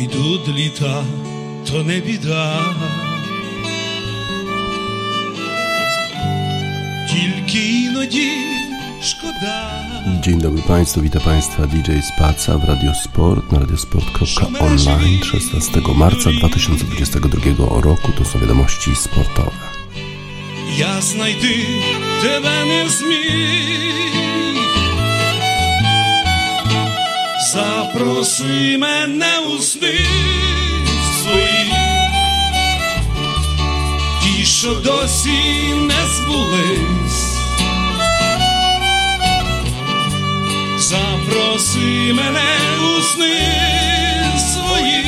Ідуть літа, то не біда. Тільки іноді szkoda. Dzień dobry Państwu, witam Państwa DJ Spaca w Radiosport na radiosport.online 16 marca 2022 roku. To są wiadomości sportowe. Я знайти тебе не зміг. Запроси мене у сни свої, ті, що досі не збулись. Запроси мене у сни свої,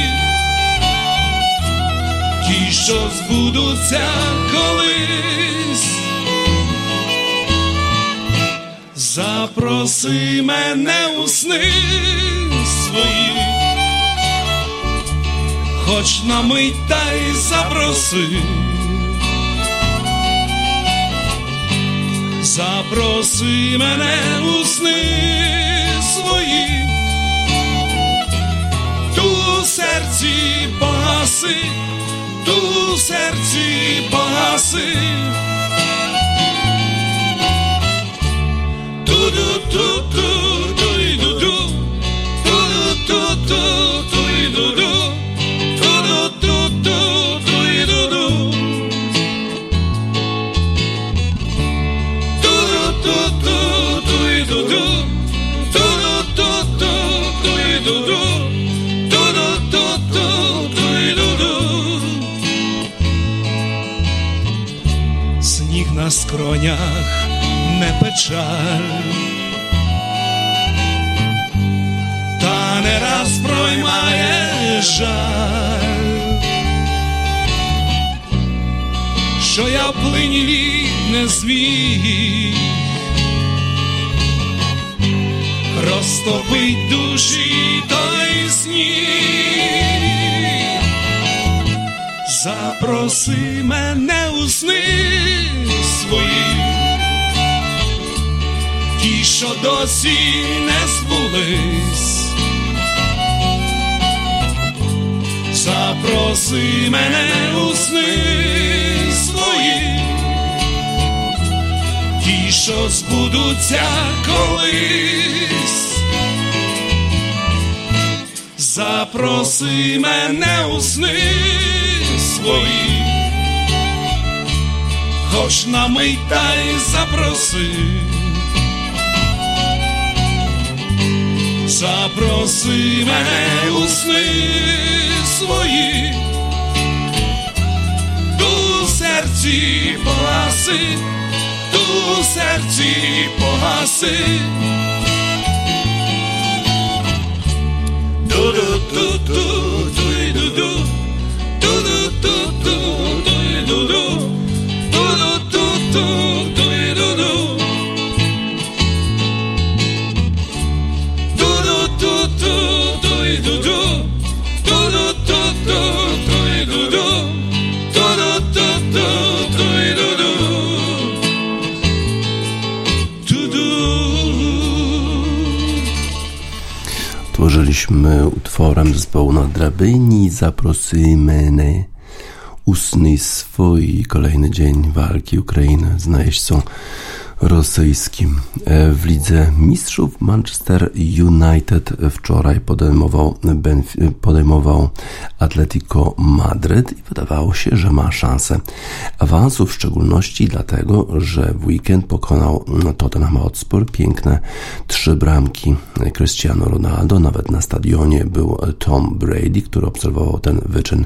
ті, що збудуться колись. Запроси мене у сни свої, хоч на мить та й запроси. Запроси мене у сни свої, ту в серці погаси, ту в серці погаси. tudo, tudo. Не печаль, та не раз проймає жаль, що я плині не зміг розтопить душі той сніг. Запроси мене у сни свої, ті, що досі не збулись. Запроси мене у сни свої, ті, що збудуться колись. Запроси мене у сни свої, хоч на мить та й запроси. Запроси мене у сни свої, ту серці погаси, ту серці погаси. Ду-ду-ду-ду, ду-ду-ду, Tworzyliśmy utworem zespołu na drabyni Zaprosimy usny swój kolejny dzień walki Ukrainy. Z najeźdźcą rosyjskim. E, W lidze mistrzów Manchester United wczoraj podejmował, podejmował Atletico Madryt i wydawało się, że ma szansę awansu, w szczególności dlatego, że w weekend pokonał Tottenham Hotspur piękne trzy bramki Cristiano Ronaldo. Nawet na stadionie był Tom Brady, który obserwował ten wyczyn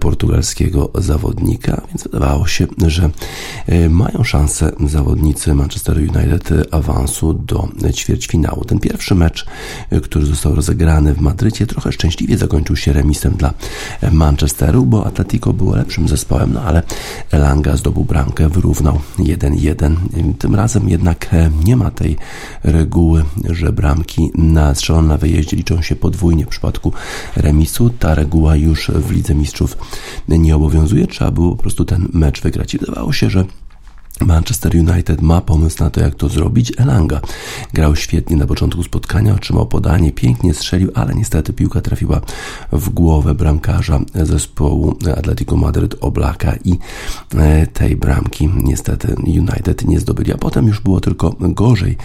portugalskiego zawodnika, więc wydawało się, że e, mają szansę zawodnicy Manchester United awansu do ćwierćfinału. Ten pierwszy mecz, e, który został rozegrany w Madrycie, trochę szczęśliwie zakończył się remisem dla Manchesteru, bo Atletico było lepszym zespołem, no ale Elanga zdobył bramkę, wyrównał 1-1. Tym razem jednak e, nie ma tej reguły, że bramki na strzelone na wyjeździe liczą się podwójnie w przypadku remisu. Ta reguła już w Lidze Mistrzów nie obowiązuje. Trzeba było po prostu ten mecz wygrać. I wydawało się, że Manchester United ma pomysł na to, jak to zrobić. Elanga grał świetnie na początku spotkania, otrzymał podanie, pięknie strzelił, ale niestety piłka trafiła w głowę bramkarza zespołu Atletico Madryt Oblaka i e, tej bramki niestety United nie zdobyli. A potem już było tylko gorzej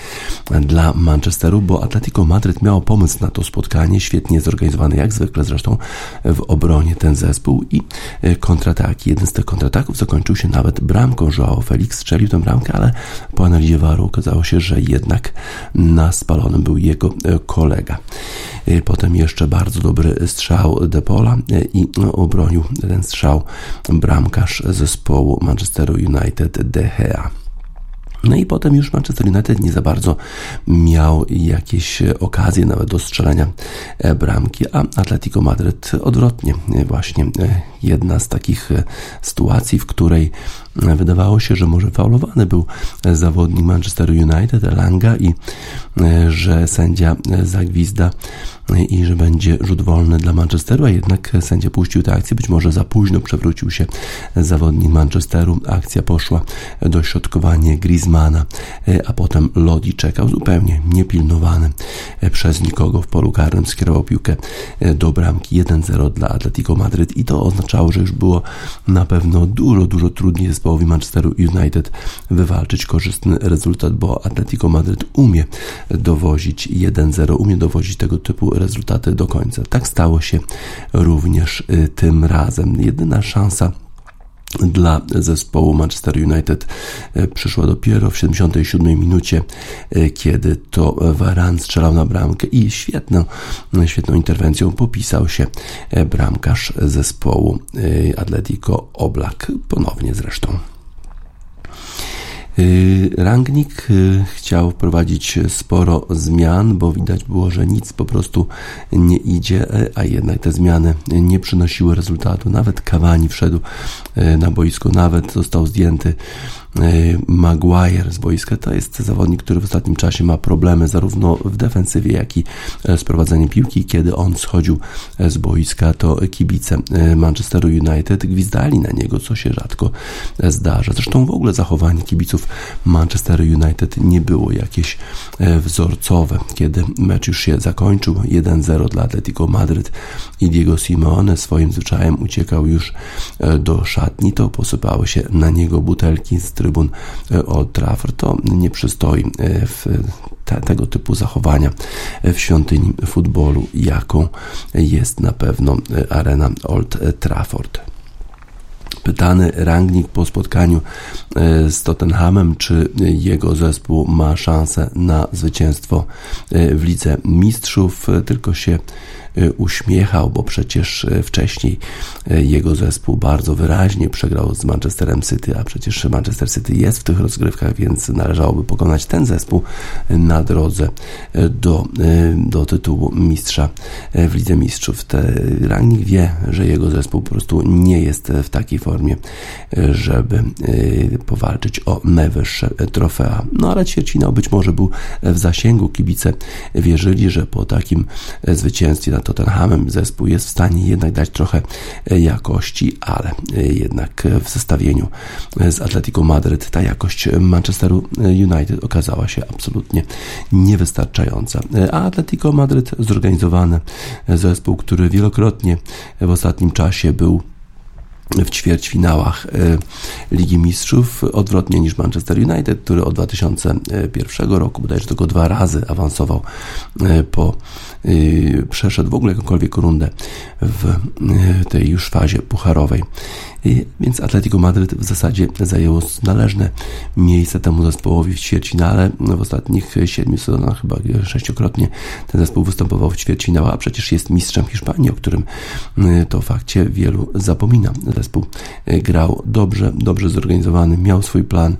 dla Manchesteru, bo Atletico Madryt miało pomysł na to spotkanie, świetnie zorganizowany, jak zwykle zresztą w obronie ten zespół i e, kontrataki. Jeden z tych kontrataków zakończył się nawet bramką Joao Felix strzelił tę bramkę, ale po analizie waru okazało się, że jednak na spalonym był jego e, kolega. E, potem jeszcze bardzo dobry strzał Depola e, i obronił ten strzał bramkarz zespołu Manchesteru United De Gea. No i potem już Manchester United nie za bardzo miał jakieś okazje nawet do strzelania bramki, a Atletico Madryt odwrotnie. Właśnie jedna z takich sytuacji, w której Wydawało się, że może faulowany był zawodnik Manchester United, Elanga i e, że sędzia zagwizda i że będzie rzut wolny dla Manchesteru, a jednak sędzia puścił tę akcję. Być może za późno przewrócił się zawodnik Manchesteru. Akcja poszła do środkowania Griezmana, e, a potem Lodi czekał zupełnie niepilnowany przez nikogo w polu karnym. Skierował piłkę do bramki 1-0 dla Atletico Madryt i to oznaczało, że już było na pewno dużo, dużo trudniej zespołowi zespołowi Manchesteru United wywalczyć korzystny rezultat, bo Atletico Madryt umie dowozić 1-0, umie dowozić tego typu rezultaty do końca. Tak stało się również y, tym razem. Jedyna szansa dla zespołu Manchester United y, przyszła dopiero w 77 minucie, y, kiedy to Varane strzelał na bramkę i świetną, świetną interwencją popisał się bramkarz zespołu Atletico Oblak, ponownie zresztą. Y, Rangnick y, chciał wprowadzić sporo zmian, bo widać było, że nic po prostu nie idzie, e, a jednak te zmiany nie przynosiły rezultatu. Nawet Kawani wszedł e, na boisko, nawet został zdjęty Maguire z boiska to jest zawodnik, który w ostatnim czasie ma problemy zarówno w defensywie, jak i e, z prowadzeniem piłki. Kiedy on schodził e, z boiska, to kibice Manchesteru United gwizdali na niego, co się rzadko zdarza. Zresztą w ogóle zachowanie kibiców Manchesteru United nie było jakieś wzorcowe. Kiedy mecz już się zakończył 1-0 dla Atletico Madryt i Diego Simeone swoim zwyczajem uciekał już do szatni, to posypały się na niego butelki z trybun e, Old Trafford. To nie przystoi e, w te, tego typu zachowania w świątyni futbolu, jaką jest na pewno e, arena Old Trafford. Pytany Rangnick po spotkaniu z Tottenhamem, czy jego zespół ma szansę na zwycięstwo w Lidze Mistrzów, tylko się uśmiechał, bo przecież e, wcześniej e, jego zespół bardzo wyraźnie przegrał z Manchesterem City, a przecież Manchester City jest w tych rozgrywkach, więc należałoby pokonać ten zespół na drodze do, do tytułu mistrza w Lidze Mistrzów. Te Rangnick wie, że jego zespół po prostu nie jest w takiej formie, żeby powalczyć o najwyższe trofea. No ale ćwierćfinał być może był w zasięgu. Kibice wierzyli, że po takim zwycięstwie nad Tottenhamem zespół jest w stanie jednak dać trochę e, jakości, ale e, jednak w zestawieniu e, z Atletico Madryt ta jakość Manchesteru United okazała się absolutnie niewystarczająca. A Atletico Madryt zorganizowany zespół, który wielokrotnie w ostatnim czasie był w ćwierćfinałach Ligi Mistrzów, odwrotnie niż Manchester United, który od 2001 roku bodajże tylko dwa razy awansował po Y, przeszedł w ogóle jakąkolwiek rundę w tej już fazie pucharowej. Więc Atletico Madryt w zasadzie zajęło należne miejsce temu zespołowi w ćwierćfinale. W ostatnich siedmiu sezonach chyba sześciokrotnie ten zespół występował w ćwierćfinale, a przecież jest mistrzem Hiszpanii, o którym to fakcie wielu zapomina. Zespół grał dobrze, dobrze zorganizowany, miał swój plan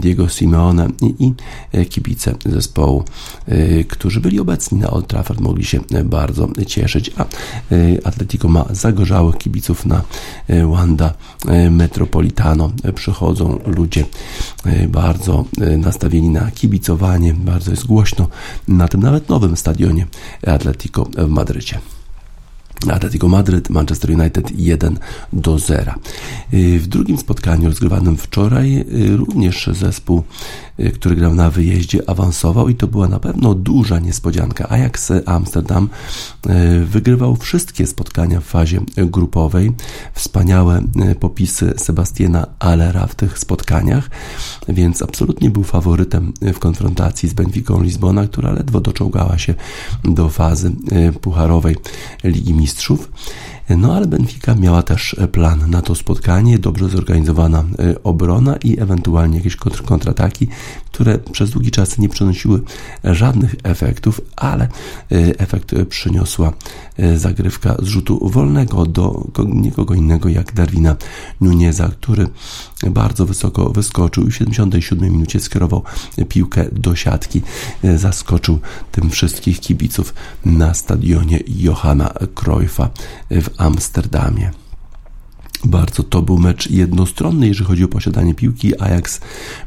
Diego Simeone i, i kibice zespołu, którzy byli obecni na Old Trafford mogli się bardzo cieszyć, a e, Atletico ma zagorzałych kibiców na e, Wanda e, Metropolitano. Przychodzą ludzie bardzo nastawieni na kibicowanie, bardzo jest głośno na tym nawet nowym stadionie Atletico w Madrycie. Atletico Madryt, Manchester United 1 do 0. W drugim spotkaniu rozgrywanym wczoraj również zespół Y, który grał na wyjeździe, awansował i to była na pewno duża niespodzianka. Ajax Amsterdam y, wygrywał wszystkie spotkania w fazie grupowej. Wspaniałe y, popisy Sebastiana Allera w tych spotkaniach, więc absolutnie był faworytem w konfrontacji z Benficą Lizbona, która ledwo doczołgała się do fazy pucharowej Ligi Mistrzów. No ale Benfica miała też plan na to spotkanie, dobrze zorganizowana obrona i ewentualnie jakieś kontrataki które przez długi czas nie przynosiły żadnych efektów, ale e, efekt przyniosła e, zagrywka z rzutu wolnego do nikogo innego jak Darwina Nuneza, który bardzo wysoko wyskoczył i w 77 minucie skierował piłkę do siatki. E, zaskoczył tym wszystkich kibiców na stadionie Johanna Cruyffa w Amsterdamie. Bardzo to był mecz jednostronny, jeżeli chodzi o posiadanie piłki. Ajax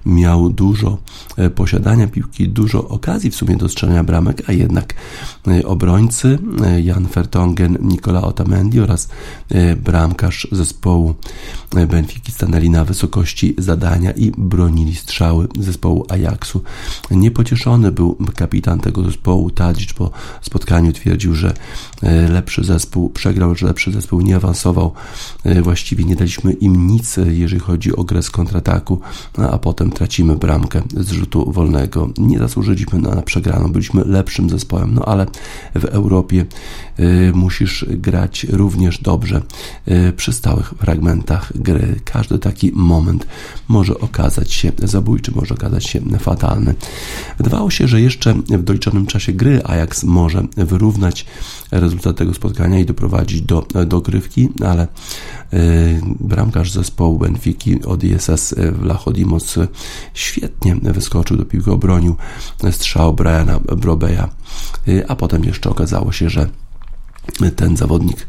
miał dużo e, posiadania piłki, dużo okazji w sumie do strzelania bramek, a jednak e, obrońcy e, Jan Fertongen, Nicola Otamendi oraz bramkarz zespołu Benfiki stanęli na wysokości zadania i bronili strzały zespołu Ajaxu. Niepocieszony był kapitan tego zespołu Tadic po spotkaniu twierdził, że lepszy zespół przegrał, że lepszy zespół nie awansował właściwie właściwie nie daliśmy im nic, jeżeli chodzi o grę z kontrataku, a potem tracimy bramkę z rzutu wolnego. Nie zasłużyliśmy na, na przegraną, byliśmy lepszym zespołem, no ale w Europie y, musisz grać również dobrze y, przy stałych fragmentach gry. Każdy taki moment może okazać się zabójczy, może okazać się fatalny. Wydawało się, że jeszcze w doliczonym czasie gry Ajax może wyrównać rezultat tego spotkania i doprowadzić do dogrywki, ale y, bramkarz zespołu Benfiki od ISS Vlachodimos świetnie wyskoczył do piłki, obronił strzał Briana Brobeya, y, a potem jeszcze okazało się, że ten zawodnik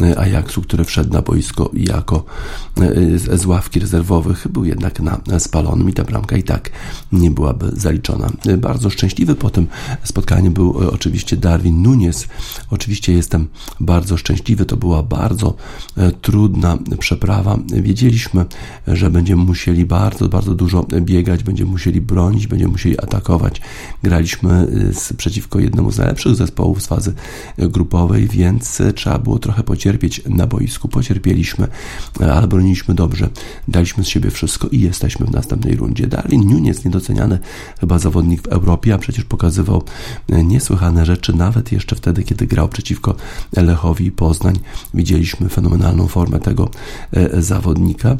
e, Ajaxu, który wszedł na boisko jako e, z ławki rezerwowych, był jednak na spalonym i ta bramka i tak nie byłaby zaliczona. E, bardzo szczęśliwy po tym spotkaniu był oczywiście Darwin Nunes. Oczywiście jestem bardzo szczęśliwy, to była bardzo trudna przeprawa. Wiedzieliśmy, że będziemy musieli bardzo, bardzo dużo biegać, będziemy musieli bronić, będziemy musieli atakować. Graliśmy przeciwko jednemu z najlepszych zespołów z fazy grupowej, więc trzeba było trochę pocierpieć na boisku. Pocierpieliśmy, ale broniliśmy dobrze, daliśmy z siebie wszystko i jesteśmy w następnej rundzie. Darwin Nunes, niedoceniany chyba zawodnik w Europie, a przecież pokazywał niesłychane rzeczy, nawet jeszcze wtedy, kiedy grał przeciwko Lechowi Poznań. Widzieliśmy fenomenalną formę tego e, zawodnika,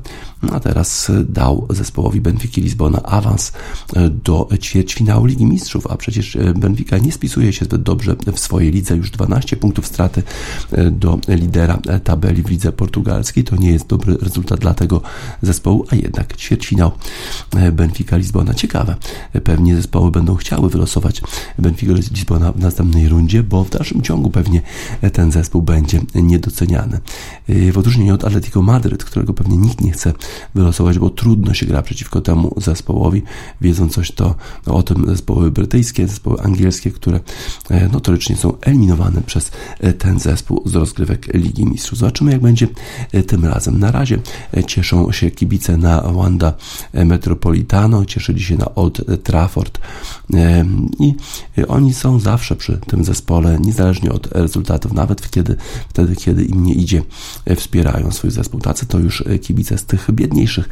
a teraz dał zespołowi Benfiki Lizbona awans e, do ćwierćfinału Ligi Mistrzów, a przecież e, Benfica nie spisuje się zbyt dobrze w swojej lidze, już 12 punktów straty straty e, do lidera tabeli w lidze portugalskiej. To nie jest dobry rezultat dla tego zespołu, a jednak ćwierćfinał e, Benfica Lizbona. Ciekawe. Pewnie zespoły będą chciały wylosować Benfica Lizbona w następnej rundzie, bo w dalszym ciągu pewnie ten zespół będzie niedoceniany. E, w odróżnieniu od Atletico Madryt, którego pewnie nikt nie chce wylosować, bo trudno się gra przeciwko temu zespołowi. Wiedzą coś to o tym zespoły brytyjskie, zespoły angielskie, które notorycznie są eliminowane przez ten zespół z rozgrywek Ligi Mistrzów. Zobaczymy, jak będzie e, tym razem. Na razie e, cieszą się kibice na Wanda Metropolitano, cieszyli się na Old Trafford i oni są zawsze przy tym zespole, niezależnie od rezultatów, nawet kiedy, wtedy, kiedy im nie idzie, e, wspierają swój zespół. Tacy to już kibice z tych biedniejszych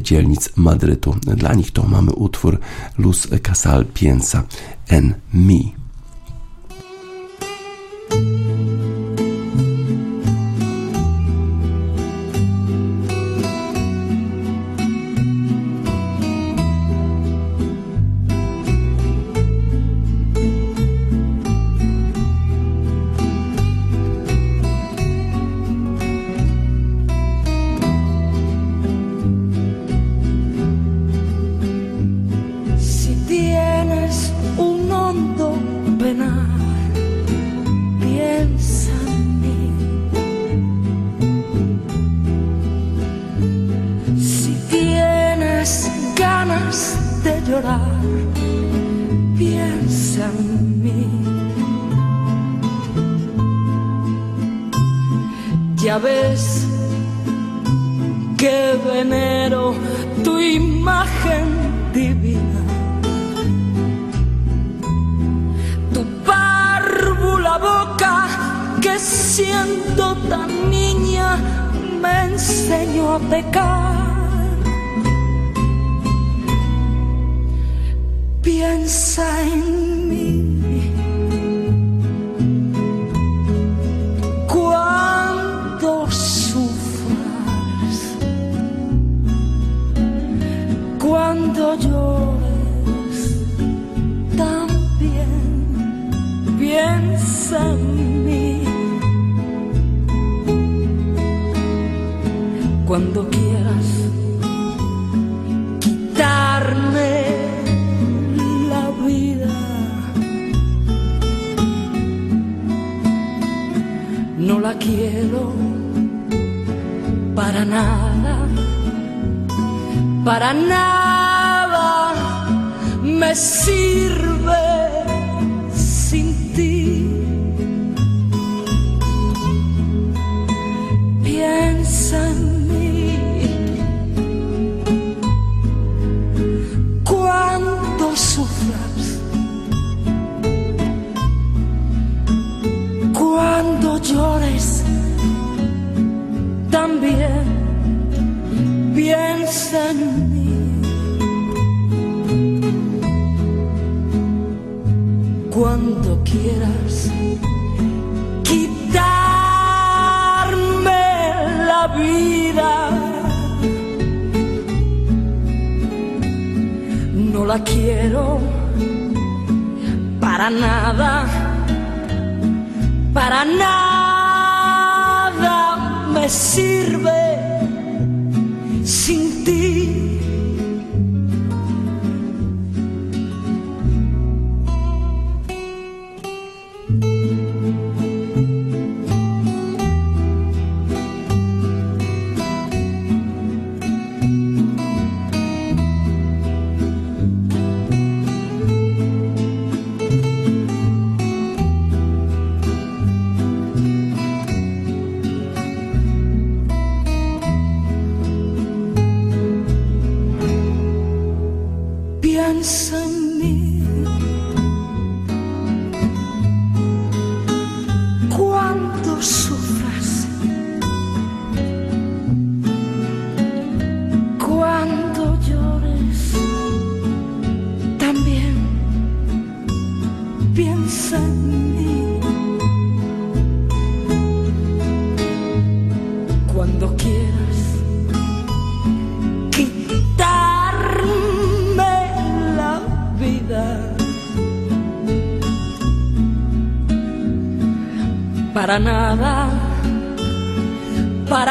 dzielnic Madrytu. Dla nich to mamy utwór Luz Casal Piensa en Mi.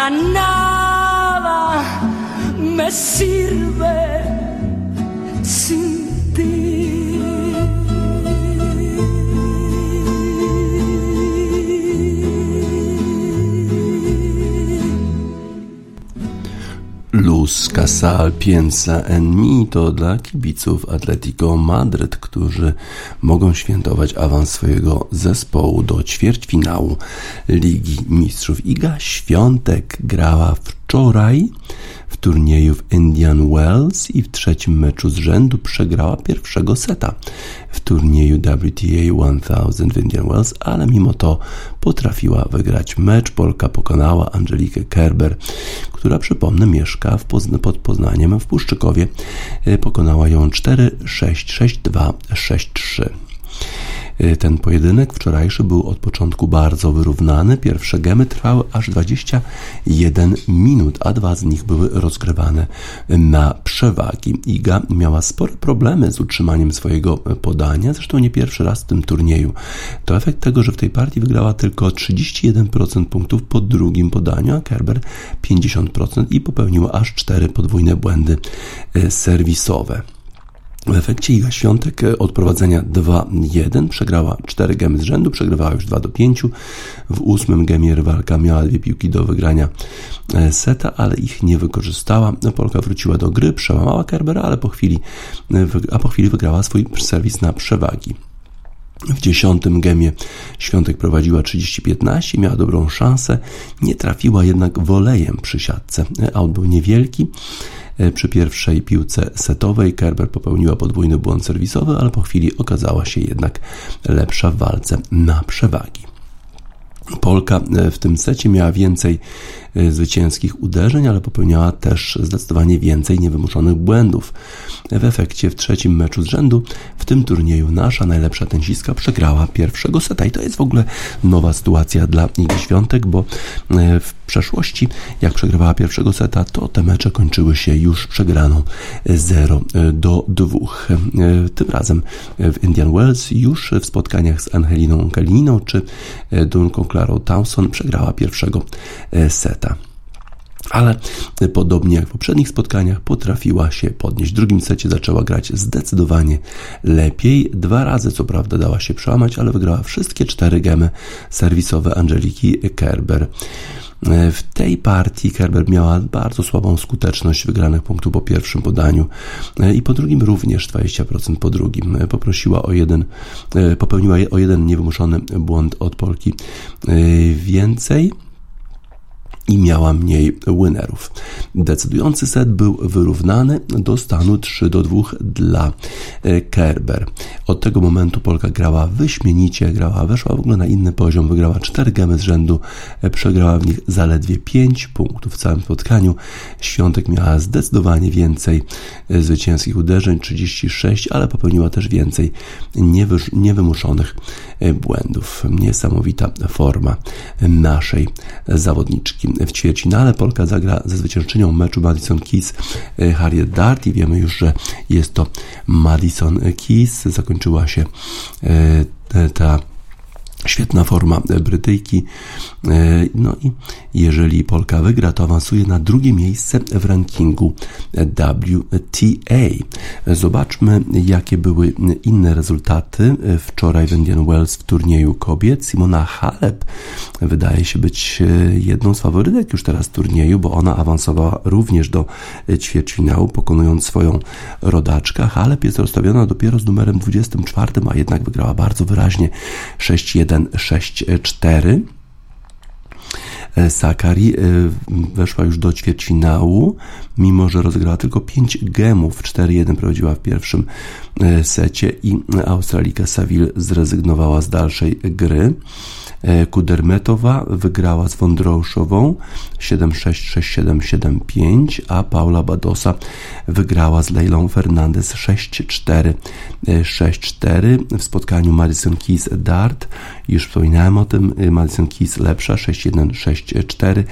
I know. Casal Piensa en Mi to dla kibiców Atletico Madryt, którzy mogą świętować awans swojego zespołu do ćwierćfinału Ligi Mistrzów. Iga Świątek grała wczoraj w turnieju w Indian Wells i w trzecim meczu z rzędu przegrała pierwszego seta w turnieju WTA 1000 w Indian Wells, ale mimo to potrafiła wygrać mecz. Polka pokonała Angelikę Kerber, która przypomnę mieszka w Pozna pod Poznaniem w Puszczykowie. Pokonała ją 4-6-6-2-6-3. Ten pojedynek wczorajszy był od początku bardzo wyrównany. Pierwsze gemy trwały aż 21 minut, a dwa z nich były rozgrywane na przewagi. Iga miała spore problemy z utrzymaniem swojego podania, zresztą nie pierwszy raz w tym turnieju. To efekt tego, że w tej partii wygrała tylko 31% punktów po drugim podaniu, a Kerber 50% i popełniła aż cztery podwójne błędy serwisowe. W efekcie Iga Świątek od prowadzenia 2-1 przegrała 4 gemy z rzędu, przegrywała już 2 do 5. W ósmym gemie rywalka miała dwie piłki do wygrania seta, ale ich nie wykorzystała. Polka wróciła do gry, przełamała Kerbera, ale po chwili, a po chwili wygrała swój serwis na przewagi. W dziesiątym gemie Świątek prowadziła 30-15, miała dobrą szansę, nie trafiła jednak wolejem przy siatce. Aut był niewielki. Przy pierwszej piłce setowej Kerber popełniła podwójny błąd serwisowy, ale po chwili okazała się jednak lepsza w walce na przewagi. Polka w tym secie miała więcej E, zwycięskich uderzeń, ale popełniała też zdecydowanie więcej niewymuszonych błędów. W efekcie w trzecim meczu z rzędu w tym turnieju nasza najlepsza tenisistka przegrała pierwszego seta i to jest w ogóle nowa sytuacja dla Igi Świątek, bo e, w przeszłości jak przegrywała pierwszego seta, to te mecze kończyły się już przegraną 0 do 2. E, tym razem w Indian Wells już w spotkaniach z Angeliną Kalininą czy Dunką Clarą Towson przegrała pierwszego seta ale podobnie jak w poprzednich spotkaniach potrafiła się podnieść. W drugim secie zaczęła grać zdecydowanie lepiej. Dwa razy co prawda dała się przełamać, ale wygrała wszystkie cztery gemy serwisowe Angeliki Kerber. W tej partii Kerber miała bardzo słabą skuteczność wygranych punktów po pierwszym podaniu i po drugim również 20% po drugim. Poprosiła o jeden, popełniła o jeden niewymuszony błąd od Polki więcej i miała mniej winnerów. Decydujący set był wyrównany do stanu 3 do 2 dla e, Kerber. Od tego momentu Polka grała wyśmienicie, grała, weszła w ogóle na inny poziom, wygrała 4 gemy z rzędu, e, przegrała w nich zaledwie 5 punktów w całym spotkaniu. Świątek miała zdecydowanie więcej e, zwycięskich uderzeń, 36, ale popełniła też więcej niewymuszonych błędów. Niesamowita forma naszej zawodniczki w ćwierćfinale. Polka zagra ze zwyciężczynią meczu Madison Keys e, Harriet Dart i wiemy już, że jest to Madison Keys. Zakończyła się e, ta Świetna forma Brytyjki. E, no i jeżeli Polka wygra, to awansuje na drugie miejsce w rankingu WTA. Zobaczmy, jakie były inne rezultaty wczoraj w Indian Wells w turnieju kobiet. Simona Halep wydaje się być jedną z faworytek już teraz turnieju, bo ona awansowała również do ćwierćfinału, pokonując swoją rodaczkę. Halep jest rozstawiona dopiero z numerem 24, a jednak wygrała bardzo wyraźnie 6-1 6-4. E, Sakari e, weszła już do ćwierćfinału, mimo że rozegrała tylko 5 gemów, 4-1 prowadziła w pierwszym e, secie i Australika Saville zrezygnowała z dalszej gry. Kudermetowa wygrała z Wądroszową 7-6-6-7-7-5, a Paula Badosa wygrała z Leilą Fernandez 6-4. 6-4 w spotkaniu Madison Keys Dart. Już wspominałem o tym. Madison Keys lepsza 6-1, 6-4,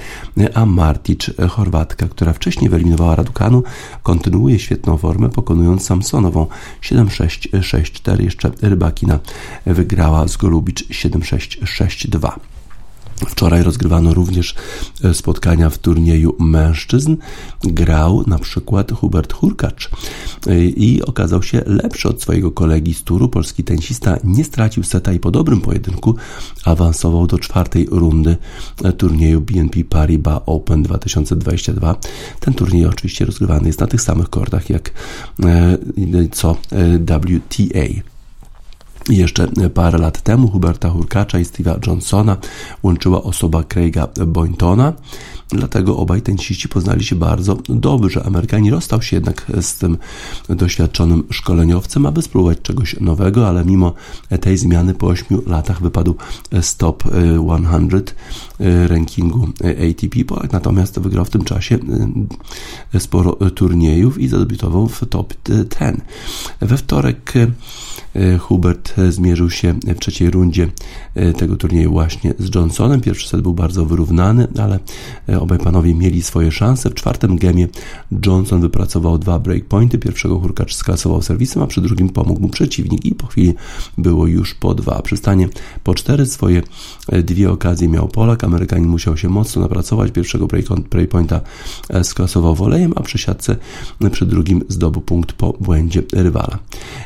a Martic Chorwatka, która wcześniej wyeliminowała Radukanu, kontynuuje świetną formę, pokonując Samsonową 7-6, 6-4. Jeszcze Rybakina wygrała z Golubicz 7-6, 6-2. Wczoraj rozgrywano również e, spotkania w turnieju mężczyzn. Grał na przykład Hubert Hurkacz e, i okazał się lepszy od swojego kolegi z turu. Polski tenisista nie stracił seta i po dobrym pojedynku awansował do czwartej rundy e, turnieju BNP Paribas Open 2022. Ten turniej oczywiście rozgrywany jest na tych samych kortach jak co WTA. Jeszcze parę lat temu Huberta Hurkacza i Steve'a Johnsona łączyła osoba Craiga Boyntona, dlatego obaj tenisiści poznali się bardzo dobrze. Amerykanin rozstał się jednak z tym doświadczonym szkoleniowcem, aby spróbować czegoś nowego, ale mimo tej zmiany po 8 latach wypadł z top 100 rankingu ATP, natomiast wygrał w tym czasie sporo turniejów i zadebiutował w top 10. We wtorek Hubert zmierzył się w trzeciej rundzie tego turnieju właśnie z Johnsonem. Pierwszy set był bardzo wyrównany, ale obaj panowie mieli swoje szanse. W czwartym gemie Johnson wypracował dwa breakpointy. Pierwszego Hurkacz skasował serwisem, a przy drugim pomógł mu przeciwnik i po chwili było już po dwa. Przy stanie po cztery swoje dwie okazje miał Polak. Amerykanin musiał się mocno napracować. Pierwszego breakpointa skasował wolejem, a przy siatce przy drugim zdobył punkt po błędzie rywala.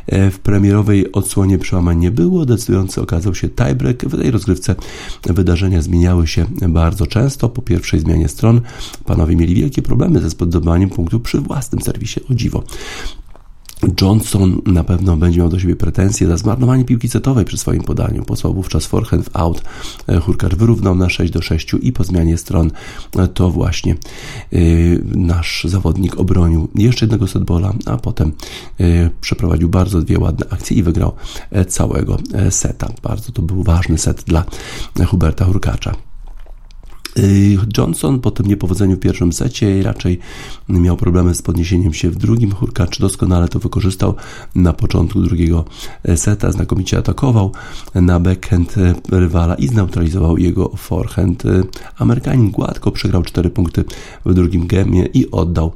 W premierowej odsłonie przełamań nie było. Decydujący okazał się tiebreak. W tej rozgrywce wydarzenia zmieniały się bardzo często. Po pierwszej zmianie stron panowie mieli wielkie problemy ze zdobywaniem punktu przy własnym serwisie. O dziwo. Johnson na pewno będzie miał do siebie pretensje za zmarnowanie piłki setowej przy swoim podaniu. Posłał wówczas forehand w out. E, Hurkacz wyrównał na 6 do 6 i po zmianie stron e, to właśnie yy, nasz zawodnik obronił jeszcze jednego setbola, a potem przeprowadził bardzo dwie ładne akcje i wygrał całego seta. Bardzo to był ważny set dla Huberta Hurkacza. Y, Johnson po tym niepowodzeniu w pierwszym secie raczej miał problemy z podniesieniem się w drugim. Hurkacz doskonale to wykorzystał na początku drugiego seta, znakomicie atakował na backhand rywala i zneutralizował jego forehand. Amerykanin gładko przegrał 4 punkty w drugim gemie i oddał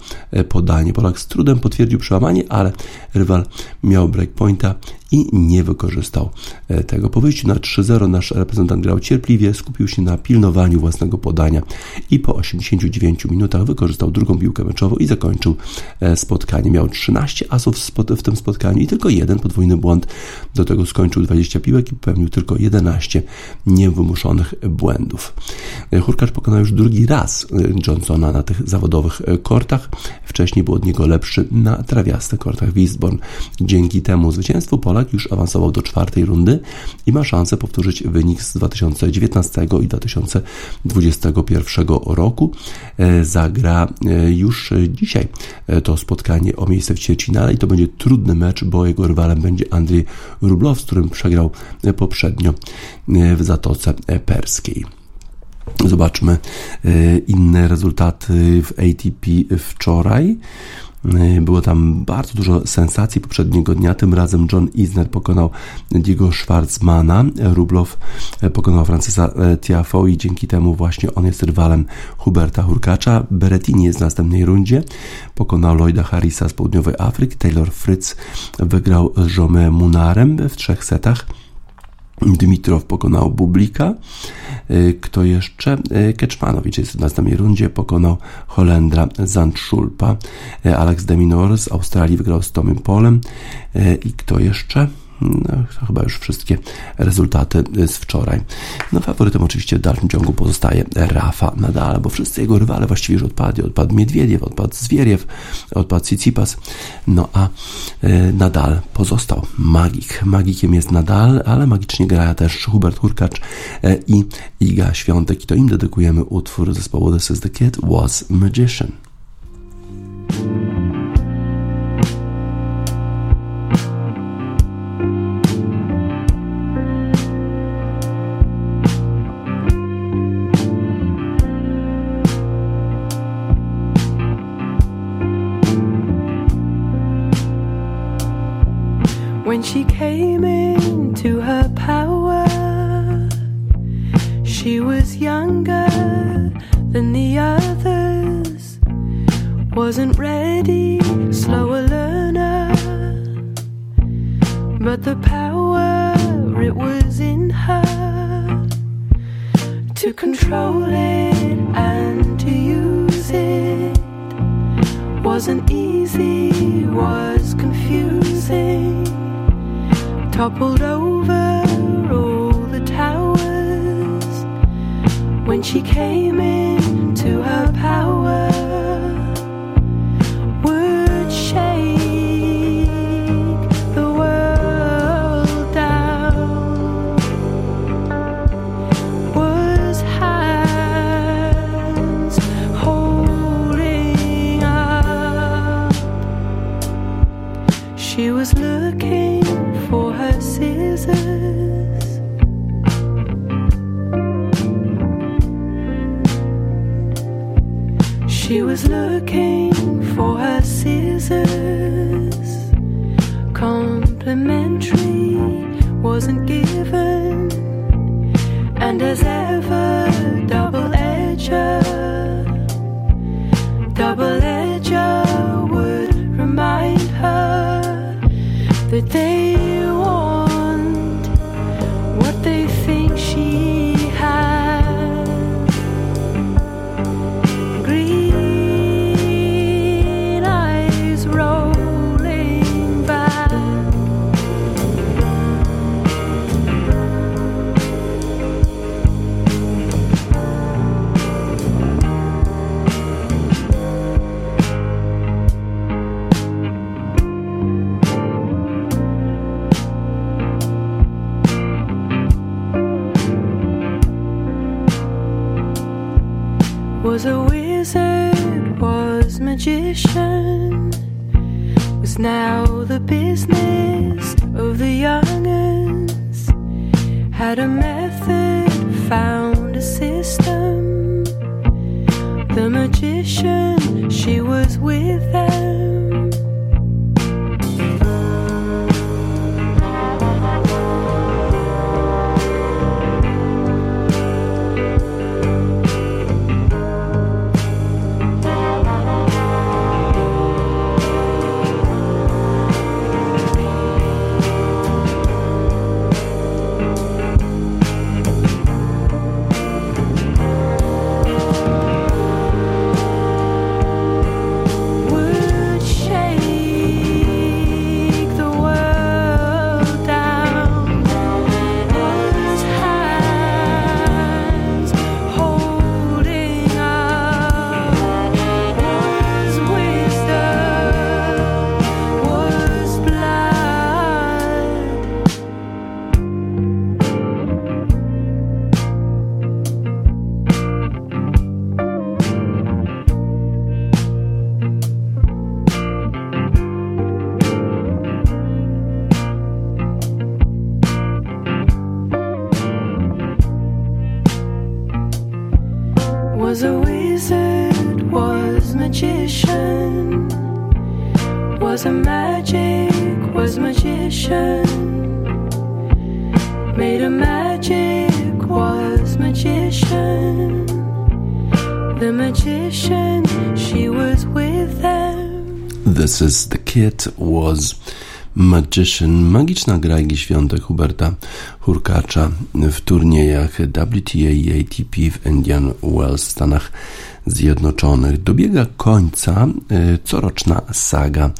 podanie. Polak z trudem potwierdził przełamanie, ale rywal miał breakpointa i nie wykorzystał e, tego. Po wyjściu na 3-0 nasz reprezentant grał cierpliwie, skupił się na pilnowaniu własnego podania i po 89 minutach wykorzystał drugą piłkę meczową i zakończył e, spotkanie. Miał 13 asów w tym spotkaniu i tylko jeden podwójny błąd. Do tego skończył 20 piłek i popełnił tylko 11 niewymuszonych błędów. E, Hurkacz pokonał już drugi raz Johnsona na tych zawodowych kortach. Wcześniej był od niego lepszy na trawiastych kortach w Eastbourne. Dzięki temu zwycięstwu Polak Już awansował do czwartej rundy i ma szansę powtórzyć wynik z 2019 i 2021 roku. E, zagra e, już dzisiaj e, to spotkanie o miejsce w ćwierćfinale i to będzie trudny mecz, bo jego rywalem będzie Andrzej Rublow, z którym przegrał poprzednio w Zatoce Perskiej. Zobaczmy inne rezultaty w ATP wczoraj. Y, było tam bardzo dużo sensacji poprzedniego dnia. Tym razem John Isner pokonał Diego Schwarzmana. Rublow e, pokonał Francesa e, Tiafo i dzięki temu właśnie on jest rywalem Huberta Hurkacza. Berettini jest w następnej rundzie. Pokonał Lloyda Harrisa z południowej Afryki. Taylor Fritz wygrał z Jome Munarem w trzech setach. Dimitrow pokonał Bublika. Y, kto jeszcze? Y, Keczmanowicz jest w następnej rundzie, pokonał Holendra Zandschulpa. Y, Alex Deminor z Australii wygrał z Tomem Polem. I kto jeszcze? No, chyba już wszystkie rezultaty z wczoraj. No faworytem oczywiście w dalszym ciągu pozostaje Rafa Nadal, bo wszyscy jego rywale właściwie już odpadli. Odpadł Miedwiediew, odpadł Zwieriew, odpadł Tsitsipas, no a e, Nadal pozostał magik. Magikiem jest Nadal, ale magicznie gra też Hubert Hurkacz e, i Iga Świątek i to im dedykujemy utwór zespołu This is the Kid Was Magician. She was younger than the others, wasn't ready, slower learner. But the power, it was in her to control it and to use it. Wasn't easy, was confusing toppled over all the towers when she came into her power. Kid was Magician. Magiczna gra Igi Świątek Huberta Hurkacza w turniejach WTA i ATP w Indian Wells w Stanach Zjednoczonych. Dobiega końca y, coroczna saga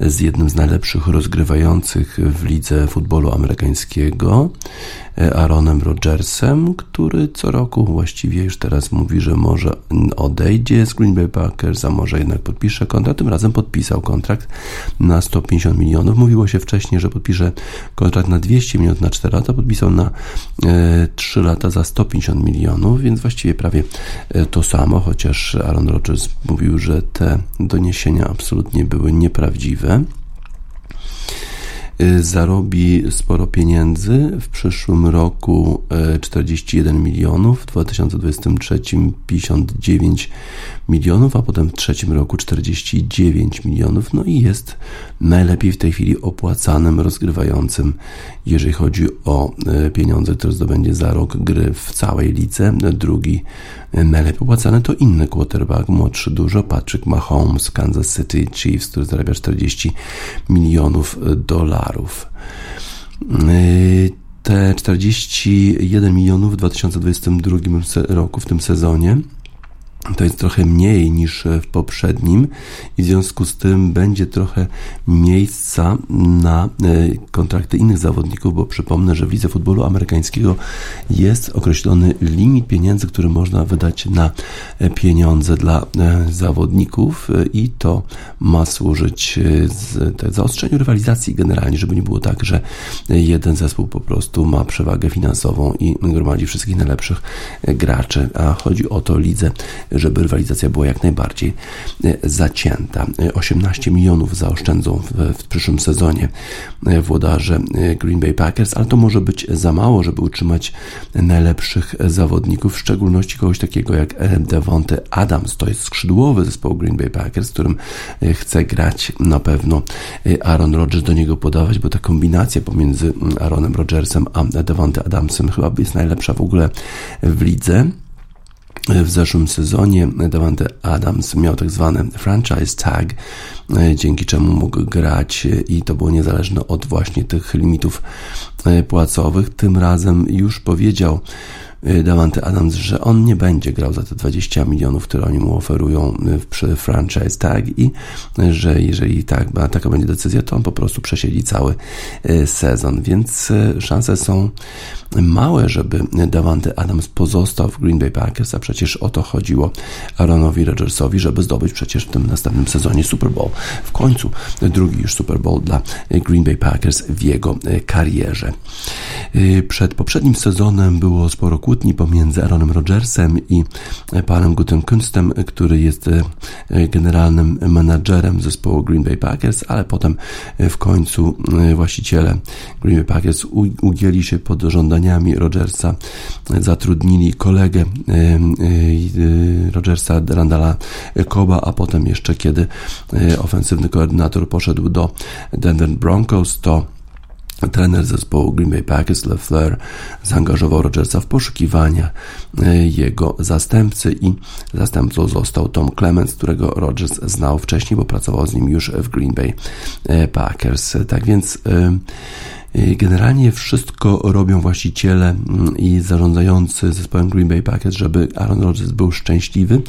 z jednym z najlepszych rozgrywających w lidze futbolu amerykańskiego, Aaronem Rodgersem, który co roku właściwie już teraz mówi, że może odejdzie z Green Bay Packers, a może jednak podpisze kontrakt. Tym razem podpisał kontrakt na 150 milionów. Mówiło się wcześniej, że podpisze kontrakt na 200 milionów na 4 lata, podpisał na e, 3 lata za 150 milionów, więc właściwie prawie e, to samo, chociaż Aaron Rodgers mówił, że te doniesienia absolutnie były nieprawdziwe. Y, zarobi sporo pieniędzy. W przyszłym roku y, 41 milionów, w 2023 59 milionów, a potem w trzecim roku 49 milionów. No i jest najlepiej w tej chwili opłacanym rozgrywającym, jeżeli chodzi o y, pieniądze, które zdobędzie za rok gry w całej lidze. Drugi y, najlepiej opłacany to inny quarterback, młodszy dużo, Patrick Mahomes, Kansas City Chiefs, który zarabia 40 milionów dolarów. Y, Te 41 milionów w 2022 se- roku, w tym sezonie, to jest trochę mniej niż w poprzednim i w związku z tym będzie trochę miejsca na e, kontrakty innych zawodników, bo przypomnę, że w lidze futbolu amerykańskiego jest określony limit pieniędzy, który można wydać na e, pieniądze dla e, zawodników e, i to ma służyć e, z, te, zaostrzeniu rywalizacji generalnie, żeby nie było tak, że jeden zespół po prostu ma przewagę finansową i gromadzi wszystkich najlepszych e, graczy, a chodzi o to lidze, żeby rywalizacja była jak najbardziej e, zacięta. E, 18 milionów zaoszczędzą w, w przyszłym sezonie e, włodarze e, Green Bay Packers, ale to może być za mało, żeby utrzymać najlepszych zawodników, w szczególności kogoś takiego jak e, Devonte Adams. To jest skrzydłowy zespołu Green Bay Packers, którym e, chce grać na pewno e, Aaron Rodgers do niego podawać, bo ta kombinacja pomiędzy mm, Aaronem Rodgersem a Devonte Adamsem chyba jest najlepsza w ogóle w lidze. W zeszłym sezonie Davante Adams miał tak zwany franchise tag, e, dzięki czemu mógł grać i to było niezależne od właśnie tych limitów e, płacowych. Tym razem już powiedział Davante Adams, że on nie będzie grał za te 20 milionów, które oni mu oferują w- przy franchise tag i e, że jeżeli tak, taka będzie decyzja, to on po prostu przesiedzi cały sezon, więc szanse są małe, żeby Davante Adams pozostał w Green Bay Packers, a przecież o to chodziło Aaronowi Rodgersowi, żeby zdobyć przecież w tym następnym sezonie Super Bowl. W końcu drugi już Super Bowl dla Green Bay Packers w jego karierze. Przed poprzednim sezonem było sporo kłótni kłótni pomiędzy Aaronem Rodgersem i panem Gutenkunstem, który jest generalnym menadżerem zespołu Green Bay Packers, ale potem w końcu właściciele Green Bay Packers ugięli się pod żądaniami Rodgersa, zatrudnili kolegę Rodgersa, Randala Koba, a potem jeszcze kiedy ofensywny koordynator poszedł do Denver Broncos, to Trener zespołu Green Bay Packers LeFleur zaangażował Rodgersa w poszukiwania e, jego zastępcy i zastępcą został Tom Clements, którego Rodgers znał wcześniej, bo pracował z nim już w Green Bay e, Packers. Tak więc e, generalnie wszystko robią właściciele mm, i zarządzający zespołem Green Bay Packers, żeby Aaron Rodgers był szczęśliwy,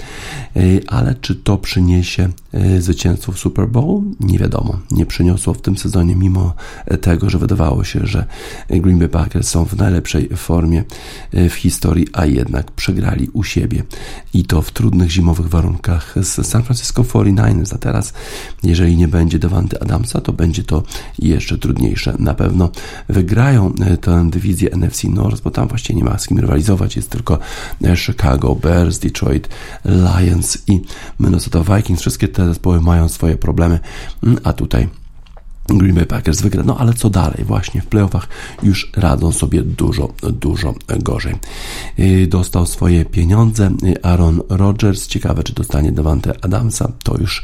y, ale czy to przyniesie y, zwycięstwo w Super Bowl? Nie wiadomo. Nie przyniosło w tym sezonie, mimo tego, że wydawało się, że Green Bay Packers są w najlepszej formie w historii, a jednak przegrali u siebie i to w trudnych zimowych warunkach z San Francisco 49ers. A teraz, jeżeli nie będzie Devante Adamsa, to będzie to jeszcze trudniejsze. Na pewno wygrają e, tę dywizję NFC North, bo tam właściwie nie ma z kim rywalizować, jest tylko e, Chicago Bears, Detroit Lions i Minnesota Vikings. Wszystkie te zespoły mają swoje problemy, mm, a tutaj Green Bay Packers wygra. No ale co dalej? Właśnie w playoffach już radzą sobie dużo, dużo gorzej. Y, dostał swoje pieniądze Aaron Rodgers. Ciekawe, czy dostanie Devante Adamsa. To już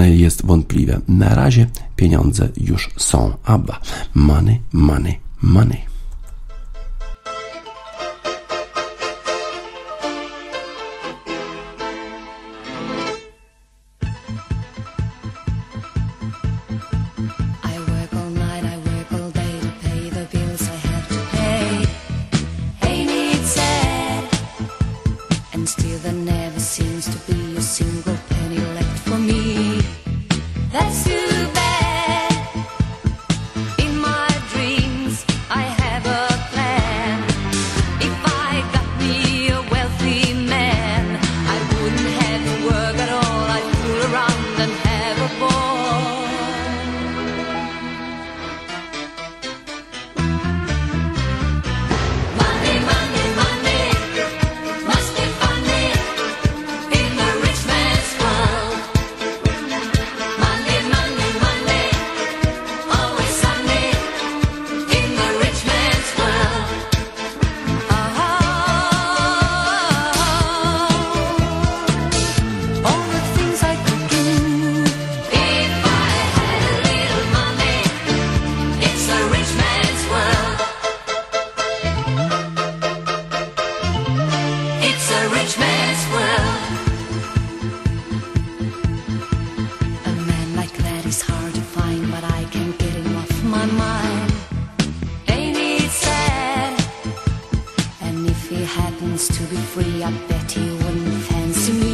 y, jest wątpliwe. Na razie pieniądze już są. Abba. Money, money, money. happens to be free, I bet he wouldn't fancy me.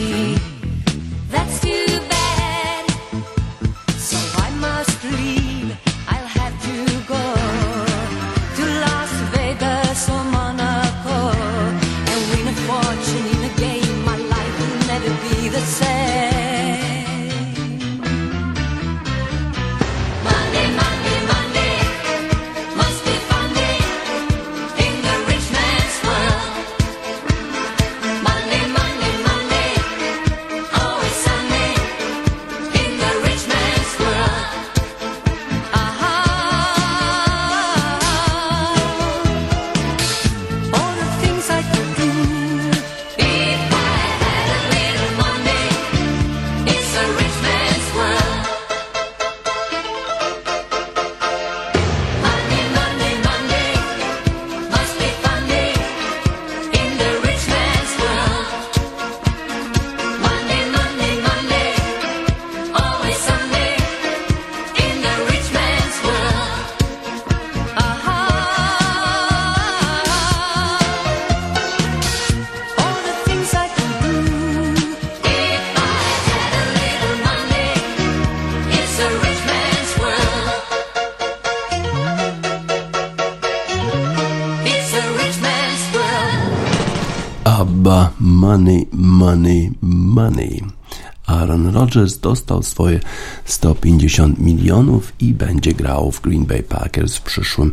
Aaron Rodgers dostał swoje 150 milionów i będzie grał w Green Bay Packers w przyszłym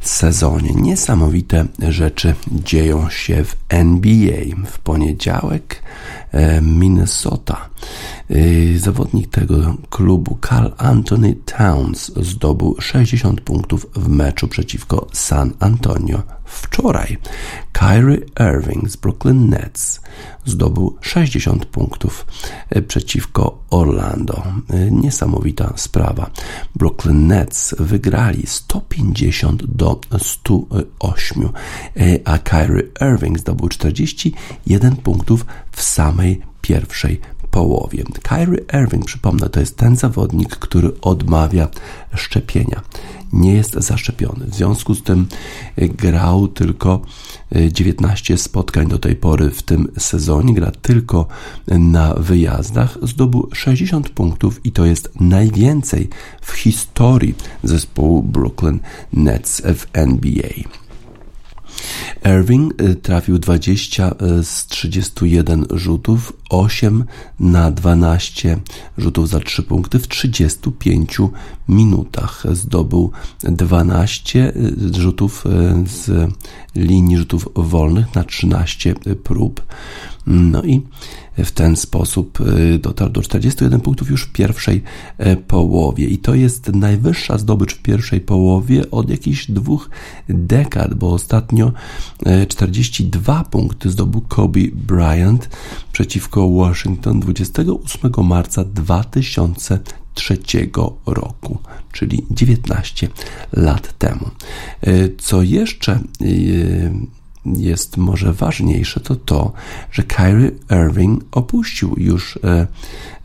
sezonie. Niesamowite rzeczy dzieją się w NBA. W poniedziałek e, Minnesota. E, zawodnik tego klubu, Carl Anthony Towns, zdobył 60 punktów w meczu przeciwko San Antonio wczoraj. Kyrie Irving z Brooklyn Nets zdobył 60 punktów e, przeciwko Orlando. E, niesamowita sprawa. Brooklyn Nets wygrali 150 do 108, e, a Kyrie Irving zdobył 41 punktów w samej pierwszej połowie. Kyrie Irving, przypomnę, to jest ten zawodnik, który odmawia szczepienia nie jest zaszczepiony. W związku z tym e, grał tylko 19 e, spotkań do tej pory w tym sezonie, gra tylko na wyjazdach, zdobył 60 punktów i to jest najwięcej w historii zespołu Brooklyn Nets w NBA. Irving y, trafił 20 y, z 31 rzutów, 8 na 12 rzutów za 3 punkty w 35 minutach. Zdobył 12 y, rzutów z linii rzutów wolnych na 13 prób. No i w ten sposób y, dotarł do 41 punktów już w pierwszej e, połowie. I to jest najwyższa zdobycz w pierwszej połowie od jakichś dwóch dekad, bo ostatnio 42 e, punkty zdobył Kobe Bryant przeciwko Washington 28 marca 2003 roku, czyli 19 lat temu. E, co jeszcze jest może ważniejsze, to to, że Kyrie Irving opuścił już e,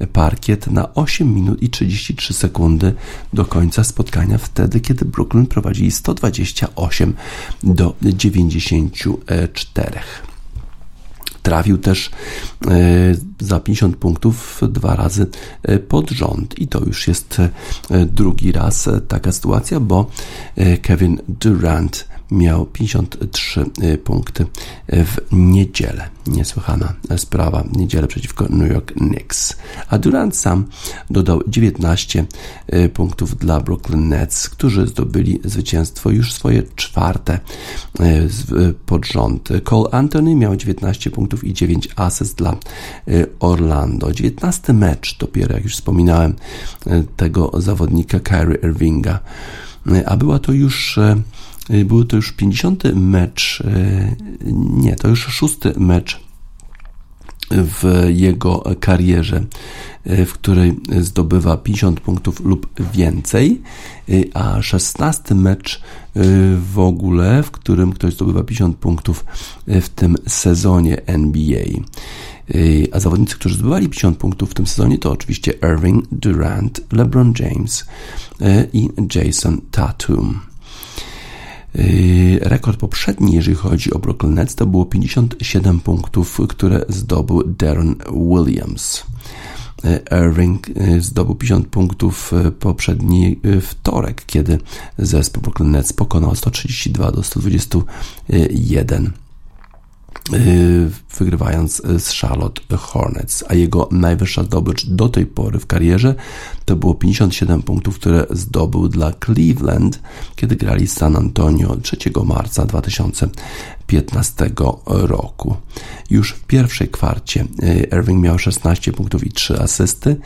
parkiet na 8 minut i 33 sekundy do końca spotkania, wtedy kiedy Brooklyn prowadzili 128 do 94. Trafił też e, za 50 punktów dwa razy e, pod rząd i to już jest drugi raz taka sytuacja, bo Kevin Durant miał 53 y, punkty w niedzielę. Niesłychana sprawa. Niedzielę przeciwko New York Knicks. A Durant sam dodał 19 y, punktów dla Brooklyn Nets, którzy zdobyli zwycięstwo już swoje czwarte y, pod rząd. Cole Anthony miał 19 punktów i 9 asyst dla Orlando. 19 mecz dopiero, jak już wspominałem, tego zawodnika Kyrie Irvinga. A była to już był to już 50. mecz, y, nie, to już szósty mecz w jego karierze, y, w której zdobywa 50 punktów lub więcej, a 16 mecz w ogóle, w którym ktoś zdobywa 50 punktów w tym sezonie NBA. A zawodnicy, którzy zdobywali 50 punktów w tym sezonie, to oczywiście Irving, Durant, LeBron James i Jason Tatum. Yy, rekord poprzedni, jeżeli chodzi o Brooklyn Nets, to było 57 punktów, które zdobył Darren Williams. Yy, Irving yy, zdobył 50 punktów poprzedni wtorek, kiedy zespół Brooklyn Nets pokonał 132 do 121 Y, wygrywając z Charlotte Hornets, a jego najwyższa zdobycz do tej pory w karierze to było 57 punktów, które zdobył dla Cleveland, kiedy grali z San Antonio 3 marca 2015 roku. Już w pierwszej kwarcie y, Irving miał 16 punktów i 3 asysty,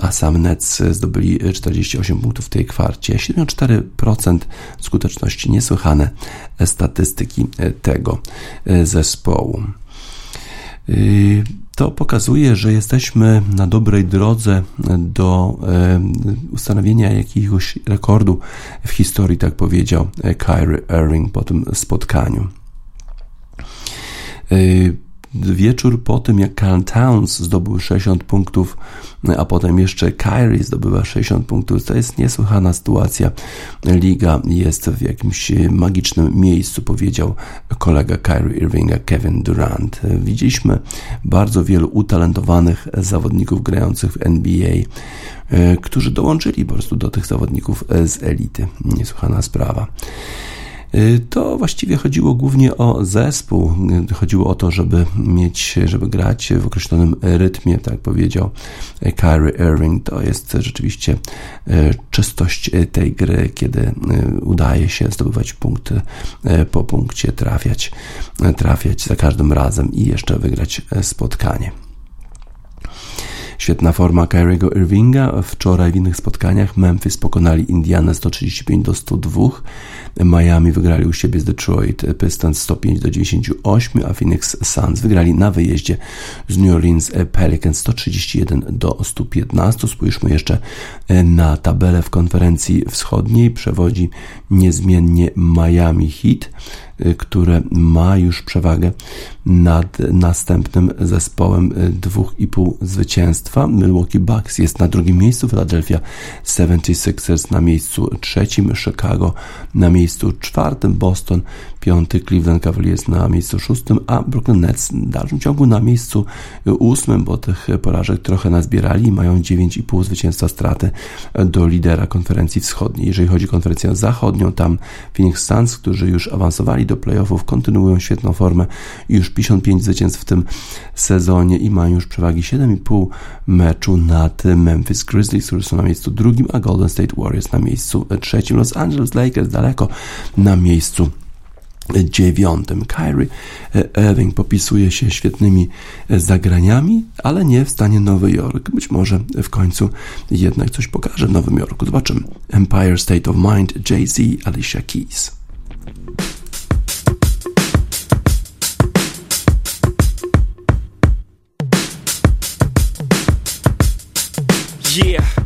a sam Nets zdobyli 48 punktów w tej kwarcie. 74% skuteczności, niesłychane statystyki tego zespołu. To pokazuje, że jesteśmy na dobrej drodze do ustanowienia jakiegoś rekordu w historii, tak powiedział Kyrie Irving po tym spotkaniu. Y, wieczór po tym, jak Carl Towns zdobył 60 punktów, a potem jeszcze Kyrie zdobywa 60 punktów, to jest niesłychana sytuacja. Liga jest w jakimś magicznym miejscu, powiedział kolega Kyrie Irvinga, Kevin Durant. Widzieliśmy bardzo wielu utalentowanych zawodników grających w NBA, e, którzy dołączyli po prostu do tych zawodników z elity. Niesłychana sprawa. To właściwie chodziło głównie o zespół. Chodziło o to, żeby mieć, żeby grać w określonym rytmie, tak powiedział Kyrie Irving. To jest rzeczywiście czystość tej gry, kiedy udaje się zdobywać punkty po punkcie, trafiać, trafiać za każdym razem i jeszcze wygrać spotkanie. Świetna forma Kyriego Irvinga. Wczoraj w innych spotkaniach Memphis pokonali Indianę 135 do 102. Miami wygrali u siebie z Detroit Pistons 105 do 98, a Phoenix Suns wygrali na wyjeździe z New Orleans Pelicans 131 do 115. Spójrzmy jeszcze na tabelę w konferencji wschodniej. Przewodzi niezmiennie Miami Heat które ma już przewagę nad następnym zespołem 2,5 y, zwycięstwa. Milwaukee Bucks jest na drugim miejscu, Philadelphia 76ers na miejscu trzecim, Chicago na miejscu czwartym, Boston piąty, Cleveland Cavaliers na miejscu szóstym, a Brooklyn Nets w dalszym ciągu na miejscu ósmym, bo tych porażek trochę nazbierali, mają 9,5 zwycięstwa straty do lidera konferencji wschodniej. Jeżeli chodzi o konferencję zachodnią, tam Phoenix Suns, którzy już awansowali do playoffów, kontynuują świetną formę, już 55 zwycięstw w tym sezonie i mają już przewagi 7,5 meczu nad Memphis Grizzlies, którzy są na miejscu drugim, a Golden State Warriors na miejscu trzecim. Los Angeles Lakers daleko na miejscu dziewiątym. Kyrie Irving popisuje się świetnymi zagraniami, ale nie w stanie Nowy Jork. Być może w końcu jednak coś pokaże w Nowym Jorku. Zobaczymy. Empire State of Mind, Jay-Z, Alicia Keys. Yeah.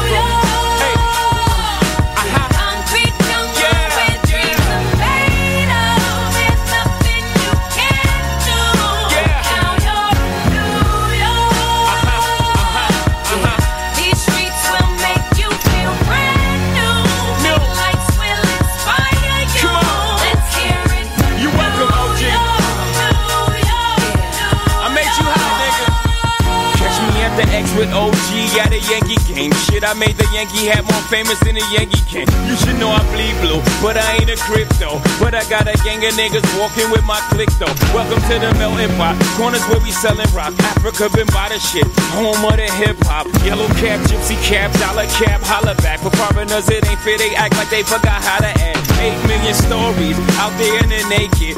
With OG at a Yankee game. Shit, I made the Yankee hat more famous than the Yankee can. You should know I bleed blue, but I ain't a crypto. But I got a gang of niggas walking with my click though. Welcome to the melting pot. Corners where we selling rock. Africa been by the shit. Home of the hip hop. Yellow cap, gypsy cap, dollar cap, holla back. For foreigners, it ain't fair. They act like they forgot how to act. Eight million stories out there in the naked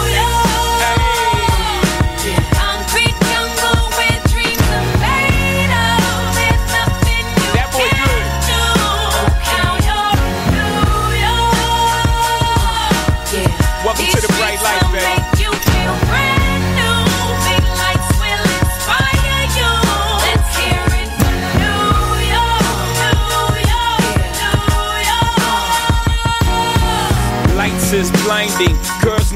Girls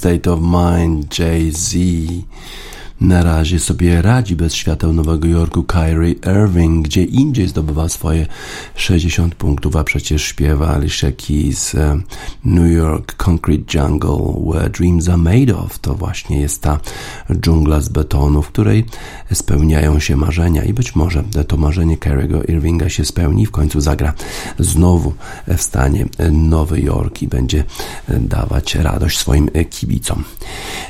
State of Mind, Jay-Z. Na razie sobie radzi bez świateł Nowego Jorku Kyrie Irving, gdzie indziej zdobywa swoje 60 punktów, a przecież śpiewa Alicia Keys New York Concrete Jungle, Where Dreams Are Made Of. To właśnie jest ta dżungla z betonu, w której spełniają się marzenia i być może to marzenie Kyriego Irvinga się spełni i w końcu zagra znowu w stanie Nowy Jork i będzie dawać radość swoim kibicom.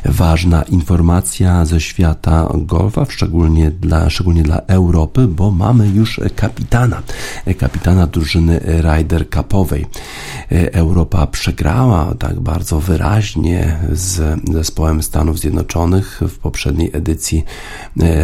Ważna informacja ze świata golfa, szczególnie dla, szczególnie dla Europy, bo mamy już kapitana, kapitana drużyny Ryder Cupowej. Europa przegrała tak bardzo wyraźnie z zespołem Stanów Zjednoczonych w poprzedniej edycji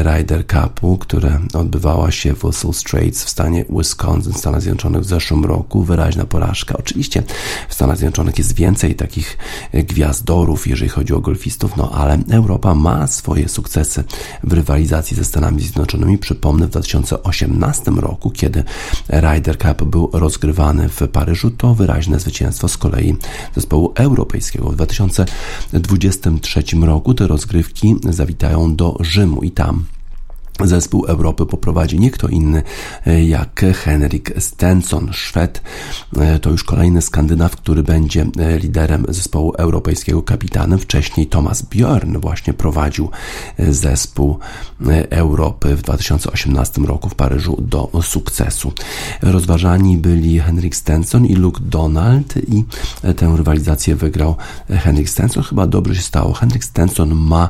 Ryder Cupu, która odbywała się w Russell Straits w stanie Wisconsin, Stanach Zjednoczonych w zeszłym roku. Wyraźna porażka. Oczywiście w Stanach Zjednoczonych jest więcej takich gwiazdorów, jeżeli chodzi o golfistów, no ale Europa ma swoje sukcesy w rywalizacji ze Stanami Zjednoczonymi. Przypomnę, w 2018 roku, kiedy Ryder Cup był rozgrywany w Paryżu, to wyraźne zwycięstwo z kolei zespołu europejskiego. W 2023 roku te rozgrywki zawitają do Rzymu i tam Zespół Europy poprowadzi nie kto inny e, jak Henrik Stenson, Szwed. E, to już kolejny Skandynaw, który będzie e, liderem zespołu europejskiego, kapitanem. Wcześniej Thomas Björn właśnie prowadził zespół Europy w 2018 roku w Paryżu do sukcesu. Rozważani byli Henrik Stenson i Luke Donald i tę rywalizację wygrał Henrik Stenson. Chyba dobrze się stało. Henrik Stenson ma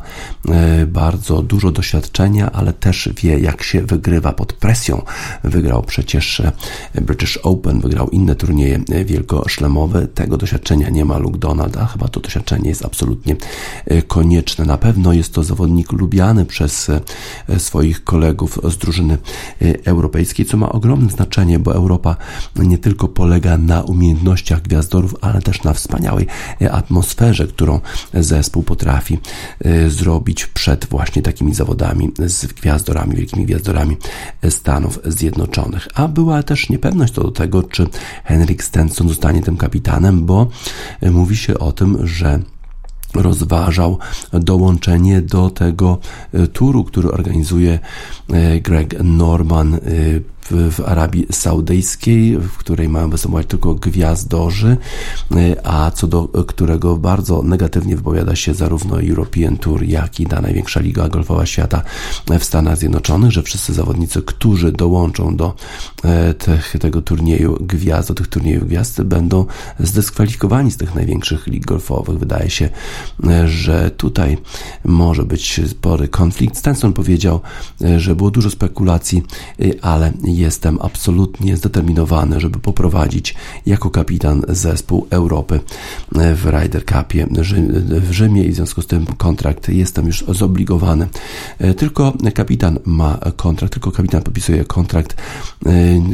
bardzo dużo doświadczenia, ale też też wie, jak się wygrywa pod presją. Wygrał przecież e, British Open, wygrał inne turnieje e, wielkoszlemowe. Tego doświadczenia nie ma Luke Donald, a chyba to doświadczenie jest absolutnie e, konieczne. Na pewno jest to zawodnik lubiany przez swoich kolegów z drużyny europejskiej, co ma ogromne znaczenie, bo Europa nie tylko polega na umiejętnościach gwiazdorów, ale też na wspaniałej atmosferze, którą zespół potrafi zrobić przed właśnie takimi zawodami z gwiazdorami gwiazdorami, wielkimi gwiazdorami Stanów Zjednoczonych. A była też niepewność co do tego, czy Henrik Stenson zostanie tym kapitanem, bo mówi się o tym, że rozważał dołączenie do tego turu, który organizuje Greg Norman w, Arabii Saudyjskiej, w której mają występować tylko gwiazdorzy, e, a co do którego bardzo negatywnie wypowiada się zarówno European Tour, jak i ta największa liga golfowa świata w Stanach Zjednoczonych, że wszyscy zawodnicy, którzy dołączą do e, tych, tego turnieju gwiazd, do tych turniejów gwiazd, będą zdyskwalifikowani z tych największych lig golfowych. Wydaje się, e, że tutaj może być spory konflikt. Stenson powiedział, że było dużo spekulacji, ale jestem absolutnie zdeterminowany, żeby poprowadzić jako kapitan zespół Europy w Ryder Cupie w Rzymie i w związku z tym kontrakt jestem już zobligowany. Tylko kapitan ma kontrakt, tylko kapitan podpisuje kontrakt.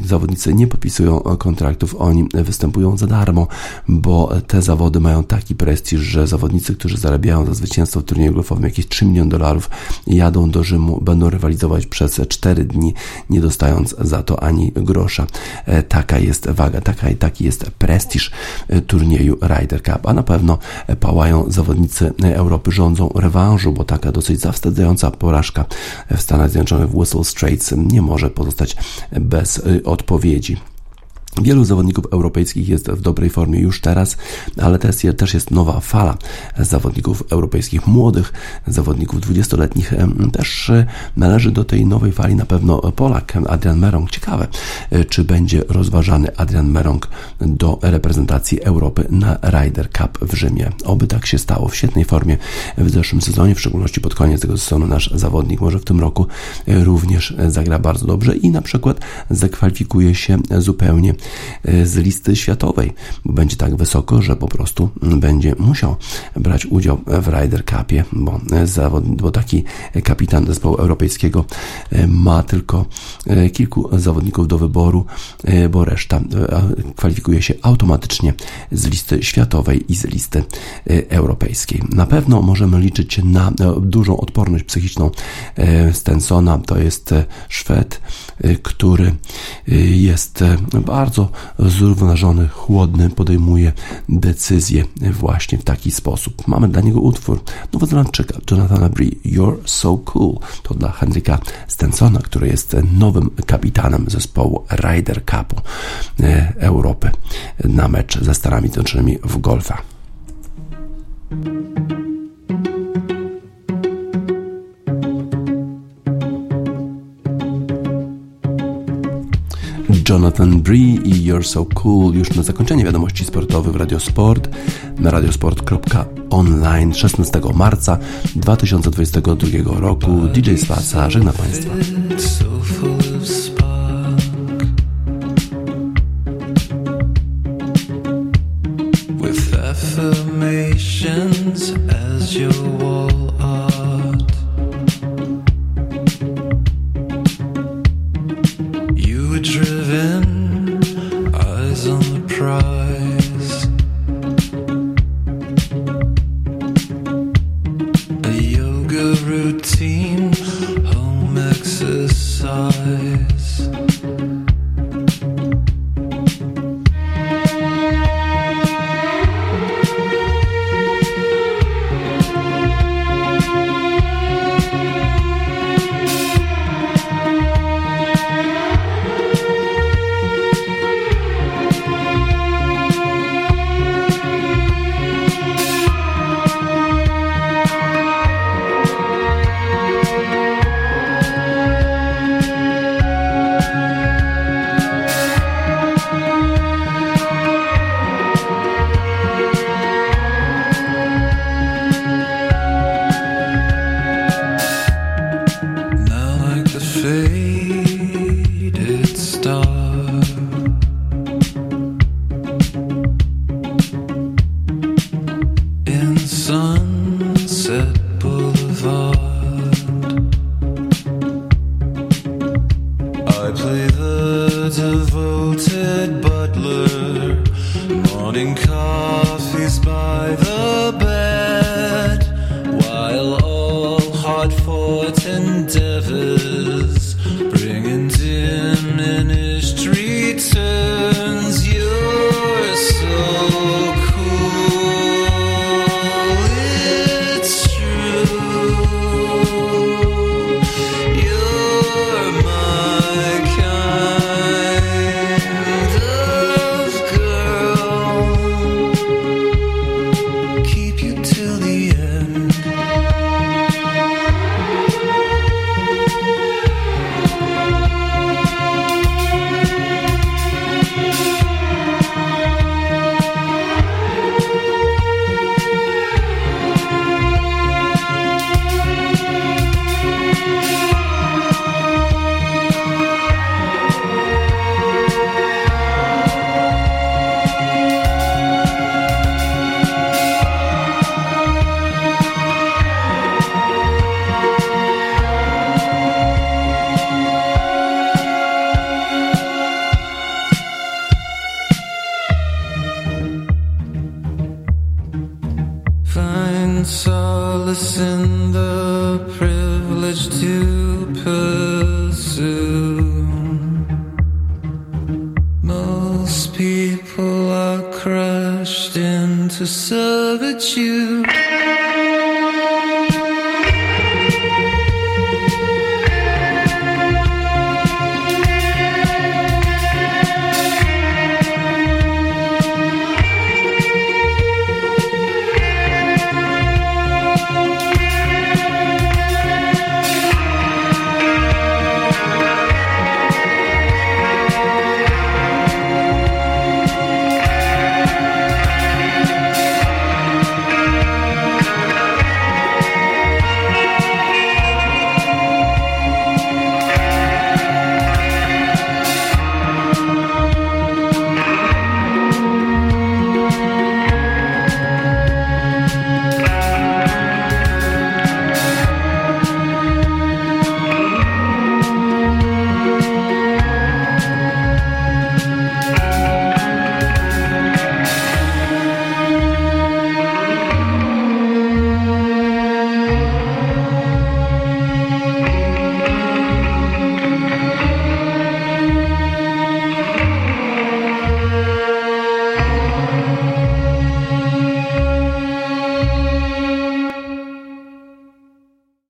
Zawodnicy nie podpisują kontraktów, oni występują za darmo, bo te zawody mają taki prestiż, że zawodnicy, którzy zarabiają za zwycięstwo w turnieju golfowym jakieś 3 miliony dolarów, jadą do Rzymu, będą rywalizować przez 4 dni, nie dostając za to ani grosza. E, taka jest waga, taka, taki jest prestiż e, turnieju Ryder Cup, a na pewno pałają zawodnicy Europy, rządzą rewanżu, bo taka dosyć zawstydzająca porażka w Stanach Zjednoczonych w Whistle Straits nie może pozostać bez e, odpowiedzi. Wielu zawodników europejskich jest w dobrej formie już teraz, ale też jest nowa fala zawodników europejskich młodych, zawodników 20-letnich. Też e, należy do tej nowej fali na pewno Polak Adrian Merong. Ciekawe, e, czy będzie rozważany Adrian Merong do reprezentacji Europy na Ryder Cup w Rzymie. Oby tak się stało. W świetnej formie w zeszłym sezonie, w szczególności pod koniec tego sezonu nasz zawodnik może w tym roku e, również zagra bardzo dobrze i na przykład zakwalifikuje się zupełnie z listy światowej, bo będzie tak wysoko, że po prostu będzie musiał brać udział w Ryder Cupie, bo, bo taki kapitan zespołu europejskiego e, ma tylko kilku zawodników do wyboru, bo reszta kwalifikuje się automatycznie z listy światowej i z listy europejskiej. Na pewno możemy liczyć na dużą odporność psychiczną Stensona. To jest Szwed, który jest bardzo bardzo zrównoważony, chłodny, podejmuje decyzje właśnie w taki sposób. Mamy dla niego utwór Nowozelandczyka Jonathana Bree, You're So Cool. To dla Henryka Stensona, który jest nowym kapitanem zespołu Ryder Cupu e, Europy na mecz ze Stanami Zjednoczonymi w golfa. Jonathan Bree i You're So Cool już na zakończenie wiadomości sportowych w Radiosport na radiosport.online 16 marca 2022 roku. DJ Spaca żegna Państwa.